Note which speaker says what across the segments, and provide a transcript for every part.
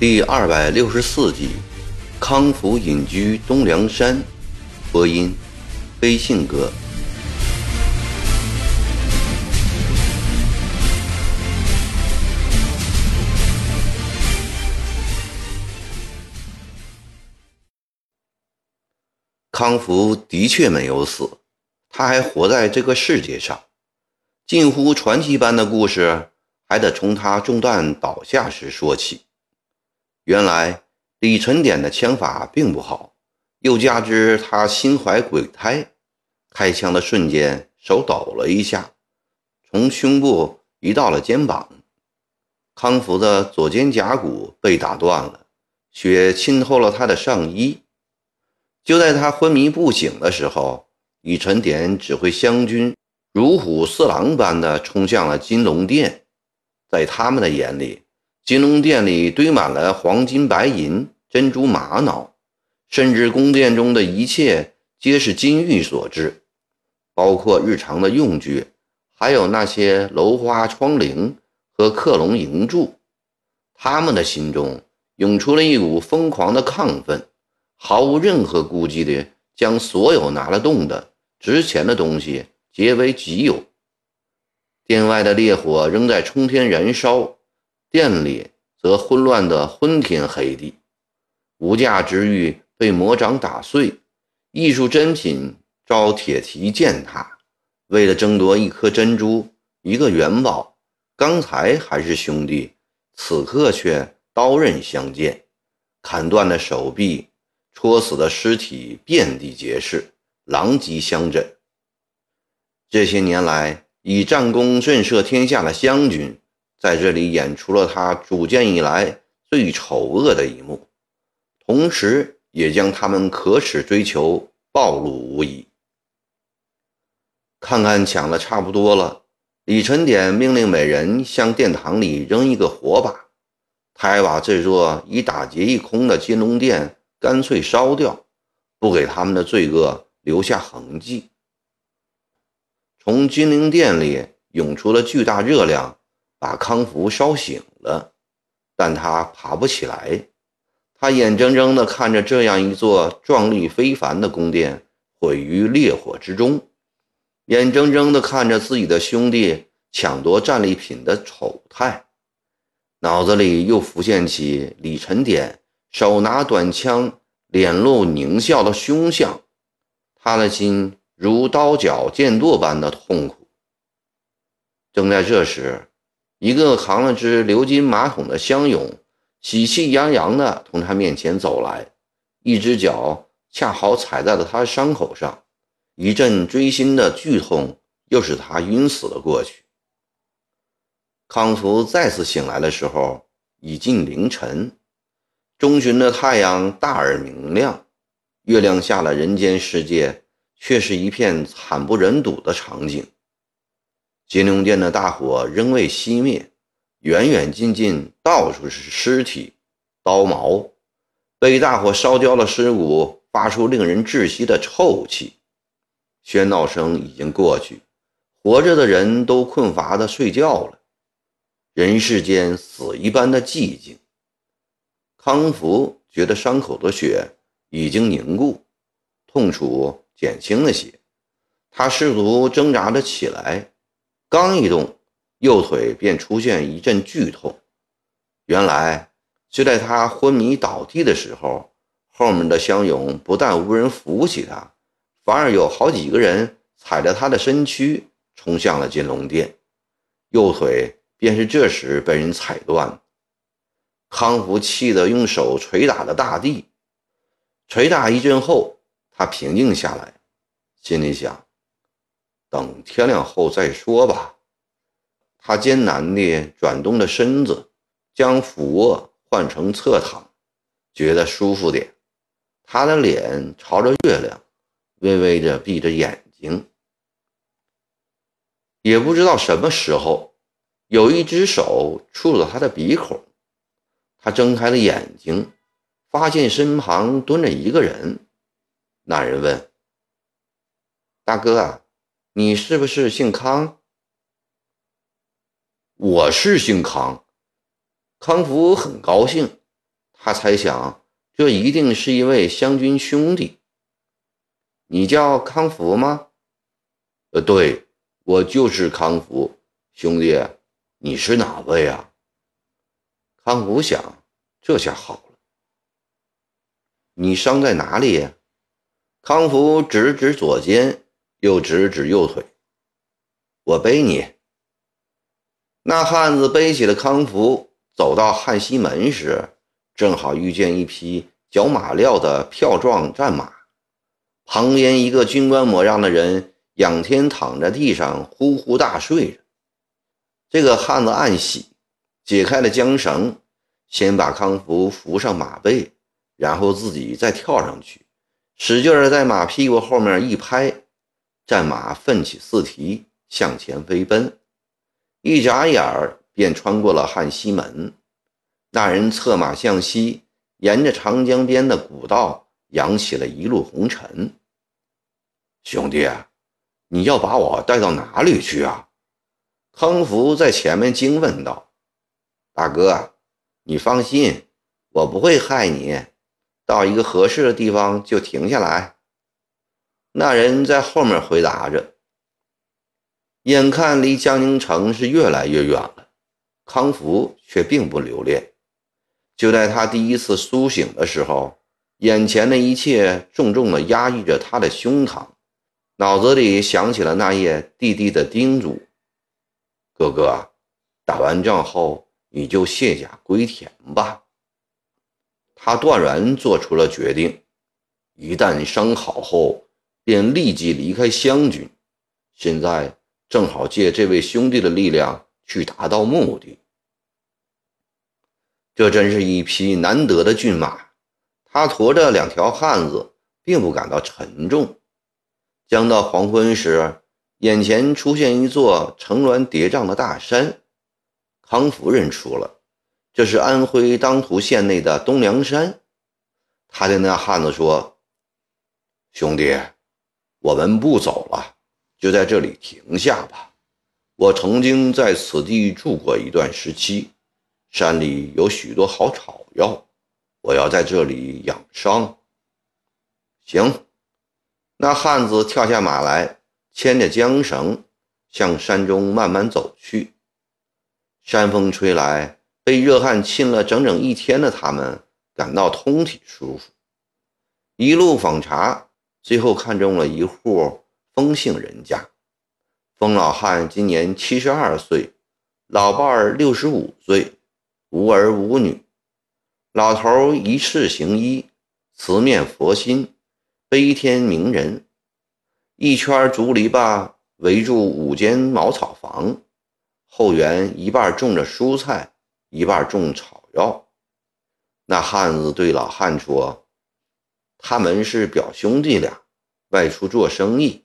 Speaker 1: 第二百六十四集，康福隐居东梁山。播音：飞信哥。康福的确没有死，他还活在这个世界上。近乎传奇般的故事，还得从他中弹倒下时说起。原来李晨典的枪法并不好，又加之他心怀鬼胎，开枪的瞬间手抖了一下，从胸部移到了肩膀，康福的左肩胛骨被打断了，血浸透了他的上衣。就在他昏迷不醒的时候，李晨典指挥湘军如虎似狼般的冲向了金龙殿，在他们的眼里。金龙殿里堆满了黄金、白银、珍珠、玛瑙，甚至宫殿中的一切皆是金玉所制，包括日常的用具，还有那些楼花窗棂和克隆银柱。他们的心中涌出了一股疯狂的亢奋，毫无任何顾忌地将所有拿得动的值钱的东西结为己有。殿外的烈火仍在冲天燃烧。店里则混乱得昏天黑地，无价之玉被魔掌打碎，艺术珍品遭铁蹄践踏。为了争夺一颗珍珠、一个元宝，刚才还是兄弟，此刻却刀刃相见，砍断了手臂，拖死的尸体遍地皆是，狼藉相枕。这些年来，以战功震慑天下的湘军。在这里演出了他主建以来最丑恶的一幕，同时也将他们可耻追求暴露无遗。看看抢的差不多了，李晨典命令每人向殿堂里扔一个火把，他还把这座已打劫一空的金龙殿干脆烧掉，不给他们的罪恶留下痕迹。从金陵殿里涌出了巨大热量。把康福烧醒了，但他爬不起来。他眼睁睁地看着这样一座壮丽非凡的宫殿毁于烈火之中，眼睁睁地看着自己的兄弟抢夺战利品的丑态，脑子里又浮现起李晨典手拿短枪、脸露狞笑的凶相，他的心如刀绞剑剁般的痛苦。正在这时，一个扛了只鎏金马桶的乡勇，喜气洋洋地从他面前走来，一只脚恰好踩在了他伤口上，一阵锥心的剧痛又使他晕死了过去。康福再次醒来的时候，已近凌晨，中旬的太阳大而明亮，月亮下了人间世界却是一片惨不忍睹的场景。金龙殿的大火仍未熄灭，远远近近到处是尸体、刀矛，被大火烧焦的尸骨发出令人窒息的臭气。喧闹声已经过去，活着的人都困乏地睡觉了，人世间死一般的寂静。康福觉得伤口的血已经凝固，痛楚减轻了些，他试图挣扎着起来。刚一动，右腿便出现一阵剧痛。原来就在他昏迷倒地的时候，后面的乡勇不但无人扶起他，反而有好几个人踩着他的身躯冲向了金龙殿。右腿便是这时被人踩断。康福气得用手捶打着大地，捶打一阵后，他平静下来，心里想。等天亮后再说吧。他艰难地转动着身子，将俯卧换成侧躺，觉得舒服点。他的脸朝着月亮，微微地闭着眼睛。也不知道什么时候，有一只手触了他的鼻孔。他睁开了眼睛，发现身旁蹲着一个人。那人问：“大哥啊，你是不是姓康？我是姓康。康福很高兴，他猜想这一定是一位湘军兄弟。你叫康福吗？呃，对，我就是康福兄弟。你是哪位啊？康福想，这下好了。你伤在哪里呀？康福指指左肩，又指指右腿。我背你。那汉子背起了康福，走到汉西门时，正好遇见一匹角马料的票状战马，旁边一个军官模样的人仰天躺在地上，呼呼大睡着。这个汉子暗喜，解开了缰绳，先把康福扶上马背，然后自己再跳上去，使劲儿在马屁股后面一拍，战马奋起四蹄向前飞奔，一眨眼儿便穿过了汉西门。那人策马向西，沿着长江边的古道扬起了一路红尘。兄弟，你要把我带到哪里去啊？康福在前面惊问道：“大哥，你放心，我不会害你。到一个合适的地方就停下来。”那人在后面回答着。眼看离江宁城是越来越远了，康福却并不留恋。就在他第一次苏醒的时候，眼前的一切重重地压抑着他的胸膛，脑子里想起了那夜弟弟的叮嘱。哥哥，打完仗后你就卸甲归田吧。他断然做出了决定，一旦伤好后便立即离开湘军。现在正好借这位兄弟的力量去达到目的。这真是一匹难得的骏马，他驮着两条汉子，并不感到沉重。将到黄昏时。眼前出现一座层峦叠嶂的大山，康福认出了，这是安徽当涂县内的东梁山。他对那汉子说：“兄弟，我们不走了，就在这里停下吧。我曾经在此地住过一段时期，山里有许多好草药，我要在这里养伤。”行，那汉子跳下马来。牵着缰绳向山中慢慢走去。山风吹来，被热汗浸了整整一天的他们感到通体舒服。一路访查，最后看中了一户封姓人家。封老汉今年七十二岁，老伴儿六十五岁，无儿无女。老头一世行医，慈面佛心，悲天悯人。一圈竹篱笆围住五间茅草房，后园一半种着蔬菜，一半种草药。那汉子对老汉说：“他们是表兄弟俩，外出做生意，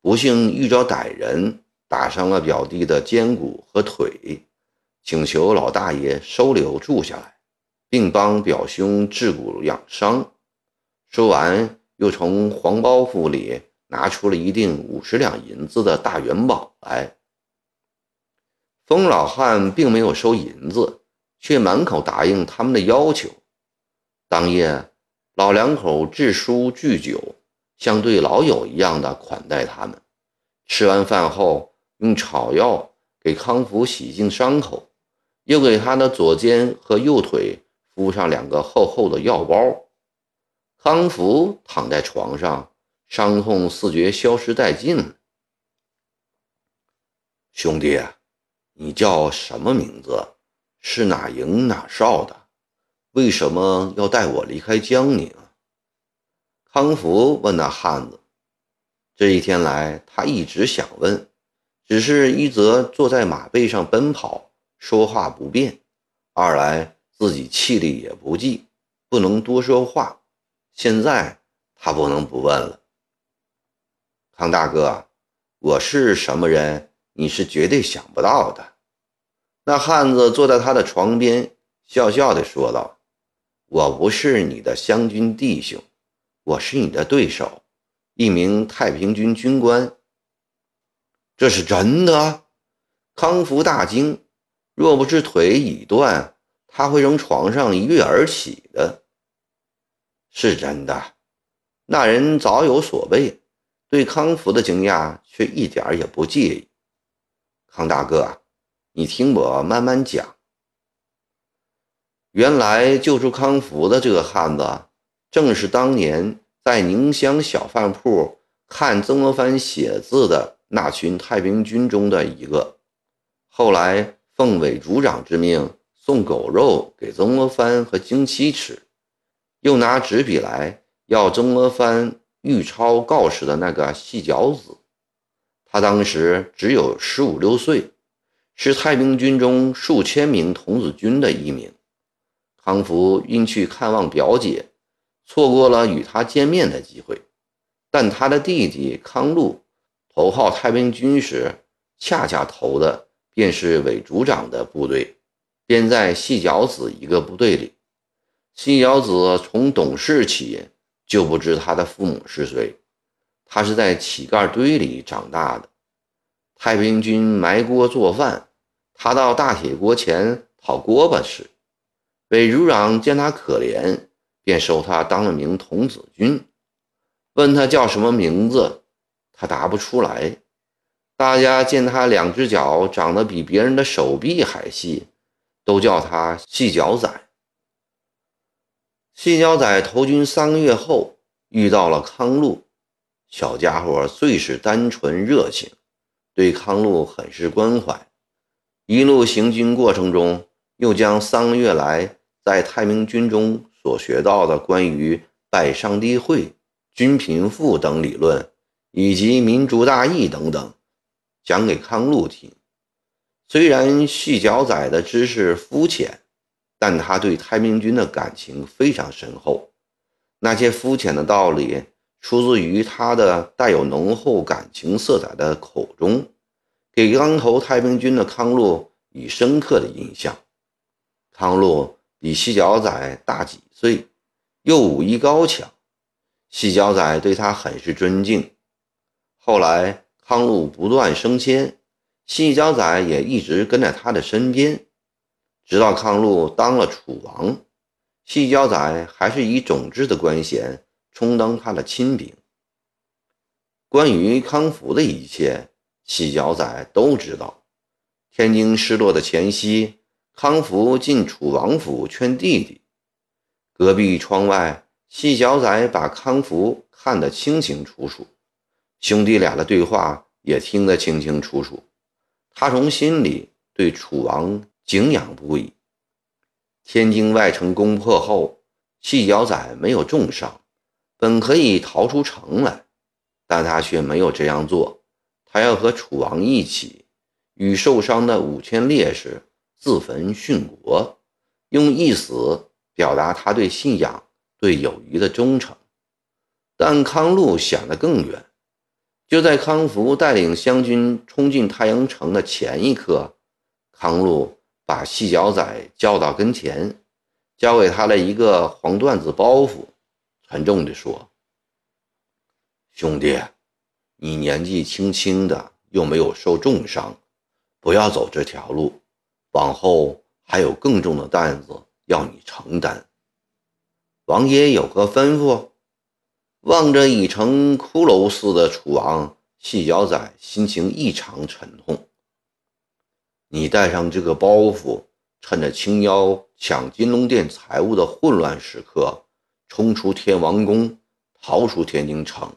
Speaker 1: 不幸遇着歹人，打伤了表弟的肩骨和腿，请求老大爷收留住下来，并帮表兄治骨养伤。”说完，又从黄包袱里。拿出了一锭五十两银子的大元宝来。封老汉并没有收银子，却满口答应他们的要求。当夜，老两口置书聚酒，像对老友一样的款待他们。吃完饭后，用草药给康福洗净伤口，又给他的左肩和右腿敷上两个厚厚的药包。康福躺在床上。伤痛似觉消失殆尽。兄弟啊，你叫什么名字？是哪营哪哨的？为什么要带我离开江宁？康福问那汉子。这一天来，他一直想问，只是一则坐在马背上奔跑，说话不便；二来自己气力也不济，不能多说话。现在他不能不问了。康大哥，我是什么人？你是绝对想不到的。那汉子坐在他的床边，笑笑地说道：“我不是你的湘军弟兄，我是你的对手，一名太平军军官。这是真的？康福大惊，若不是腿已断，他会从床上一跃而起的。是真的。那人早有所备，对康福的惊讶却一点也不介意。康大哥，你听我慢慢讲。原来救出康福的这个汉子，正是当年在宁乡小饭铺看曾国藩写字的那群太平军中的一个。后来奉伪组长之命送狗肉给曾国藩和京七吃，又拿纸笔来要曾国藩预抄告示的那个细脚子。他当时只有十五六岁，是太平军中数千名童子军的一名。康福因去看望表姐，错过了与他见面的机会。但他的弟弟康禄投靠太平军时，恰恰投的便是韦组长的部队，便在细脚子一个部队里。细脚子从懂事起就不知他的父母是谁，他是在乞丐堆里长大的。太平军埋锅做饭，他到大铁锅前讨锅巴吃。韦组长见他可怜，便收他当了名童子军。问他叫什么名字，他答不出来。大家见他两只脚长得比别人的手臂还细，都叫他细脚仔。细脚仔投军三个月后，遇到了康禄。小家伙最是单纯热情，对康禄很是关怀。一路行军过程中，又将三个月来。在太平军中所学到的关于拜上帝会、均贫富等理论，以及民族大义等等，讲给康禄听。虽然细脚仔的知识肤浅，但他对太平军的感情非常深厚。那些肤浅的道理，出自于他的带有浓厚感情色彩的口中，给刚投太平军的康禄以深刻的印象。康禄。比细脚仔大几岁，又武艺高强，细脚仔对他很是尊敬。后来康禄不断升迁，细脚仔也一直跟在他的身边，直到康禄当了楚王，细脚仔还是以种质的官衔充当他的亲兵。关于康福的一切，细脚仔都知道。天津失落的前夕。康福进楚王府劝弟弟，隔壁窗外，细脚仔把康福看得清清楚楚，兄弟俩的对话也听得清清楚楚。他从心里对楚王敬仰不已。天津外城攻破后，细脚仔没有重伤，本可以逃出城来，但他却没有这样做。他要和楚王一起，与受伤的五千烈士。自焚殉国，用一死表达他对信仰、对友谊的忠诚。但康禄想得更远，就在康福带领湘军冲进太阳城的前一刻，康禄把细脚仔叫到跟前，交给他了一个黄缎子包袱，沉重地说：“兄弟，你年纪轻轻的，又没有受重伤，不要走这条路。”往后还有更重的担子要你承担。王爷有何吩咐？望着已成骷髅似的楚王，细脚仔心情异常沉痛。你带上这个包袱，趁着青妖抢金龙殿财物的混乱时刻，冲出天王宫，逃出天津城，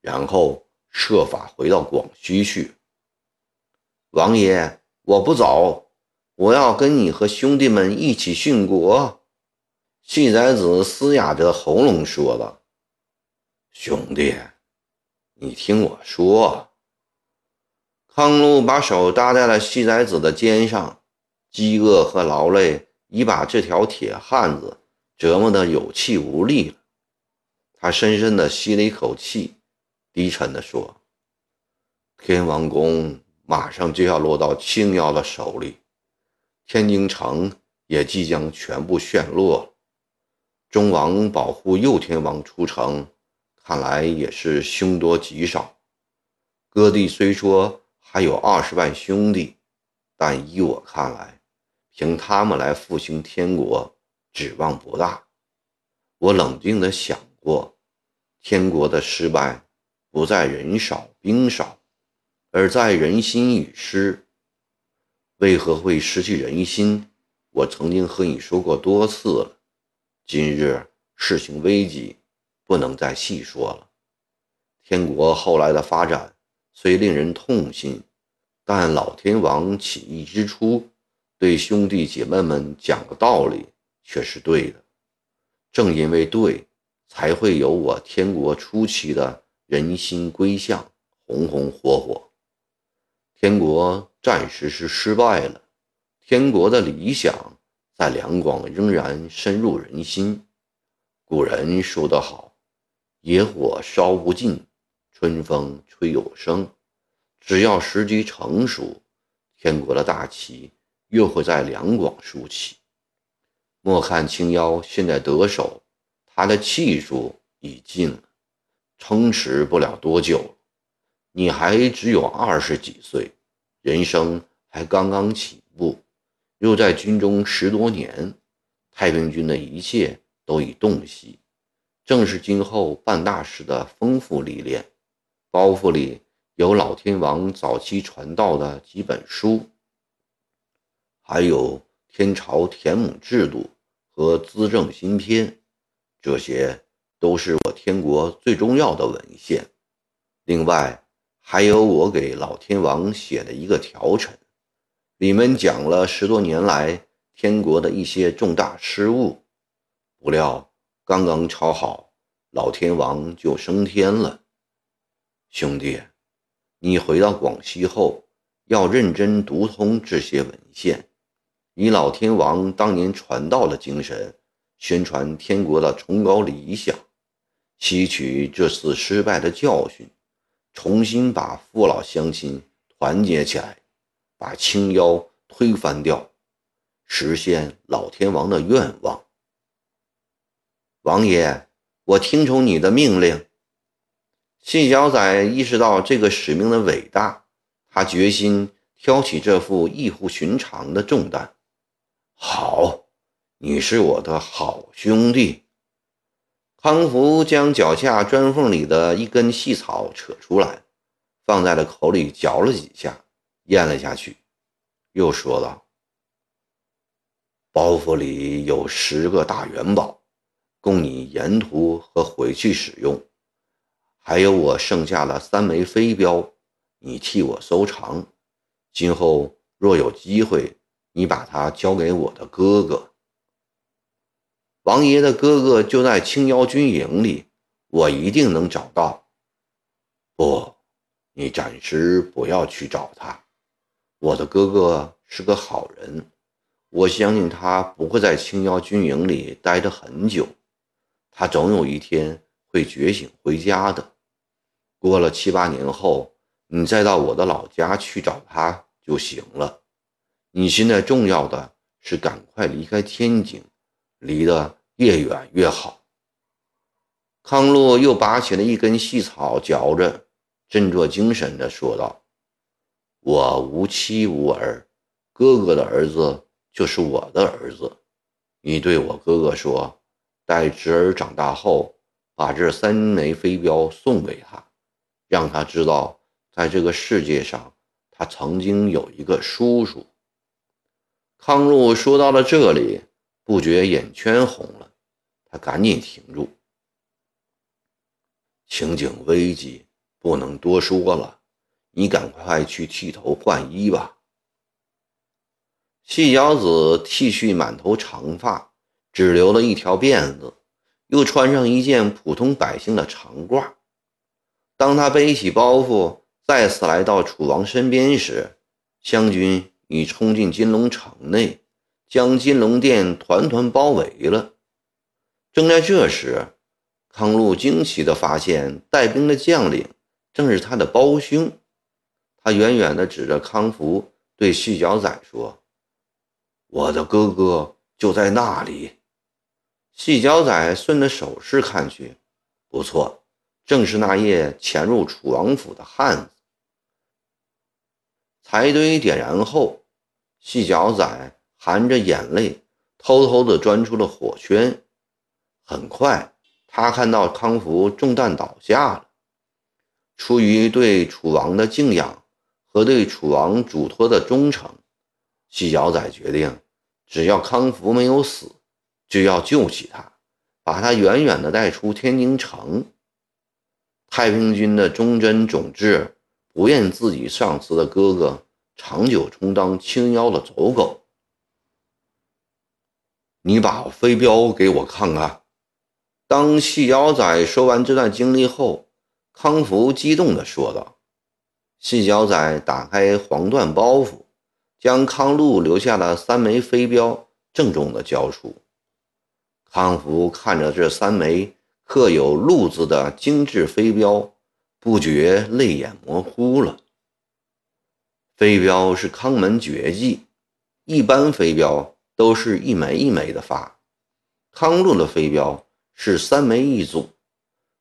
Speaker 1: 然后设法回到广西去。王爷，我不走。我要跟你和兄弟们一起殉国。”细崽子嘶哑着喉咙说了。“兄弟，你听我说。”康禄把手搭在了细崽子的肩上，饥饿和劳累已把这条铁汉子折磨的有气无力了。他深深的吸了一口气，低沉的说：“天王宫马上就要落到青妖的手里。”天津城也即将全部陷落中。王保护右天王出城，看来也是凶多吉少。各地虽说还有二十万兄弟，但依我看来，凭他们来复兴天国，指望不大。我冷静地想过，天国的失败不在人少兵少，而在人心已失。为何会失去人心？我曾经和你说过多次了。今日事情危急，不能再细说了。天国后来的发展虽令人痛心，但老天王起义之初对兄弟姐妹们讲的道理却是对的。正因为对，才会有我天国初期的人心归向，红红火火。天国暂时是失败了，天国的理想在两广仍然深入人心。古人说得好：“野火烧不尽，春风吹又生。”只要时机成熟，天国的大旗又会在两广竖起。莫看青妖现在得手，他的气数已尽了，撑持不了多久。你还只有二十几岁，人生还刚刚起步，又在军中十多年，太平军的一切都已洞悉，正是今后办大事的丰富历练。包袱里有老天王早期传道的几本书，还有天朝田亩制度。和资政新篇，这些都是我天国最重要的文献。另外，还有我给老天王写的一个条陈，里面讲了十多年来天国的一些重大失误。不料刚刚抄好，老天王就升天了。兄弟，你回到广西后，要认真读通这些文献。以老天王当年传道的精神，宣传天国的崇高理想，吸取这次失败的教训，重新把父老乡亲团结起来，把青妖推翻掉，实现老天王的愿望。王爷，我听从你的命令。细小仔意识到这个使命的伟大，他决心挑起这副异乎寻常的重担。好，你是我的好兄弟。康福将脚下砖缝里的一根细草扯出来，放在了口里嚼了几下，咽了下去，又说道：“包袱里有十个大元宝，供你沿途和回去使用。还有我剩下的三枚飞镖，你替我收藏。今后若有机会。”你把他交给我的哥哥，王爷的哥哥就在青妖军营里，我一定能找到。不，你暂时不要去找他。我的哥哥是个好人，我相信他不会在青妖军营里待着很久，他总有一天会觉醒回家的。过了七八年后，你再到我的老家去找他就行了。你现在重要的是赶快离开天津，离得越远越好。康禄又拔起了一根细草嚼着，振作精神地说道：“我无妻无儿，哥哥的儿子就是我的儿子。你对我哥哥说，待侄儿长大后，把这三枚飞镖送给他，让他知道，在这个世界上，他曾经有一个叔叔。”康禄说到了这里，不觉眼圈红了，他赶紧停住。情景危急，不能多说了，你赶快去剃头换衣吧。细小子剃去满头长发，只留了一条辫子，又穿上一件普通百姓的长褂。当他背起包袱，再次来到楚王身边时，湘军。已冲进金龙城内，将金龙殿团团包围了。正在这时，康禄惊奇地发现，带兵的将领正是他的胞兄。他远远地指着康福，对细脚仔说：“我的哥哥就在那里。”细脚仔顺着手势看去，不错，正是那夜潜入楚王府的汉子。柴堆点燃后，细脚仔含着眼泪，偷偷地钻出了火圈。很快，他看到康福中弹倒下了。出于对楚王的敬仰和对楚王嘱托的忠诚，细脚仔决定，只要康福没有死，就要救起他，把他远远地带出天津城。太平军的忠贞种志不愿自己上司的哥哥长久充当青腰的走狗。你把飞镖给我看看。当细腰仔说完这段经历后。康福激动地说道：“细腰仔打开黄缎包袱，将康禄留下的三枚飞镖郑重地交出。康福看着这三枚刻有‘禄’字的精致飞镖，不觉泪眼模糊了。飞镖是康门绝技，一般飞镖都是一枚一枚的发，康禄的飞镖是三枚一组。”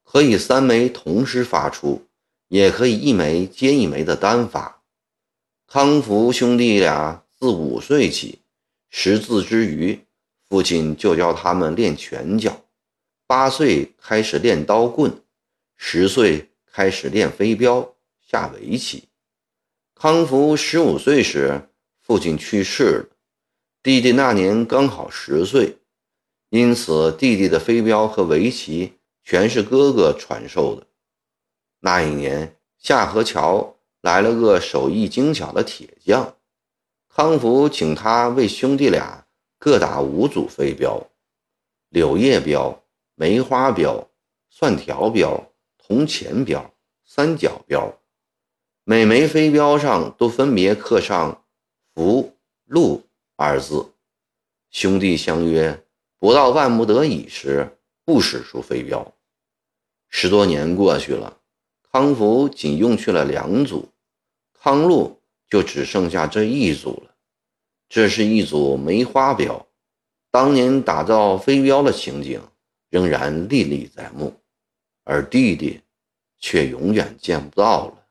Speaker 1: 可以三枚同时发出，也可以一枚接一枚的单发。康福兄弟俩自五岁起识字之余，父亲就教他们练拳脚；八岁开始练刀棍，十岁开始练飞镖、下围棋。康福十五岁时，父亲去世了，弟弟那年刚好十岁，因此弟弟的飞镖和围棋。全是哥哥传授的。那一年，下河桥来了个手艺精巧的铁匠，康福请他为兄弟俩各打五组飞镖：柳叶镖、梅花镖、蒜条镖、铜钱镖、三角镖。每枚飞镖上都分别刻上“福”“禄”二字。兄弟相约，不到万不得已时。不使出飞镖，十多年过去了，康福仅用去了两组，康禄就只剩下这一组了。这是一组梅花镖，当年打造飞镖的情景仍然历历在目，而弟弟却永远见不到了。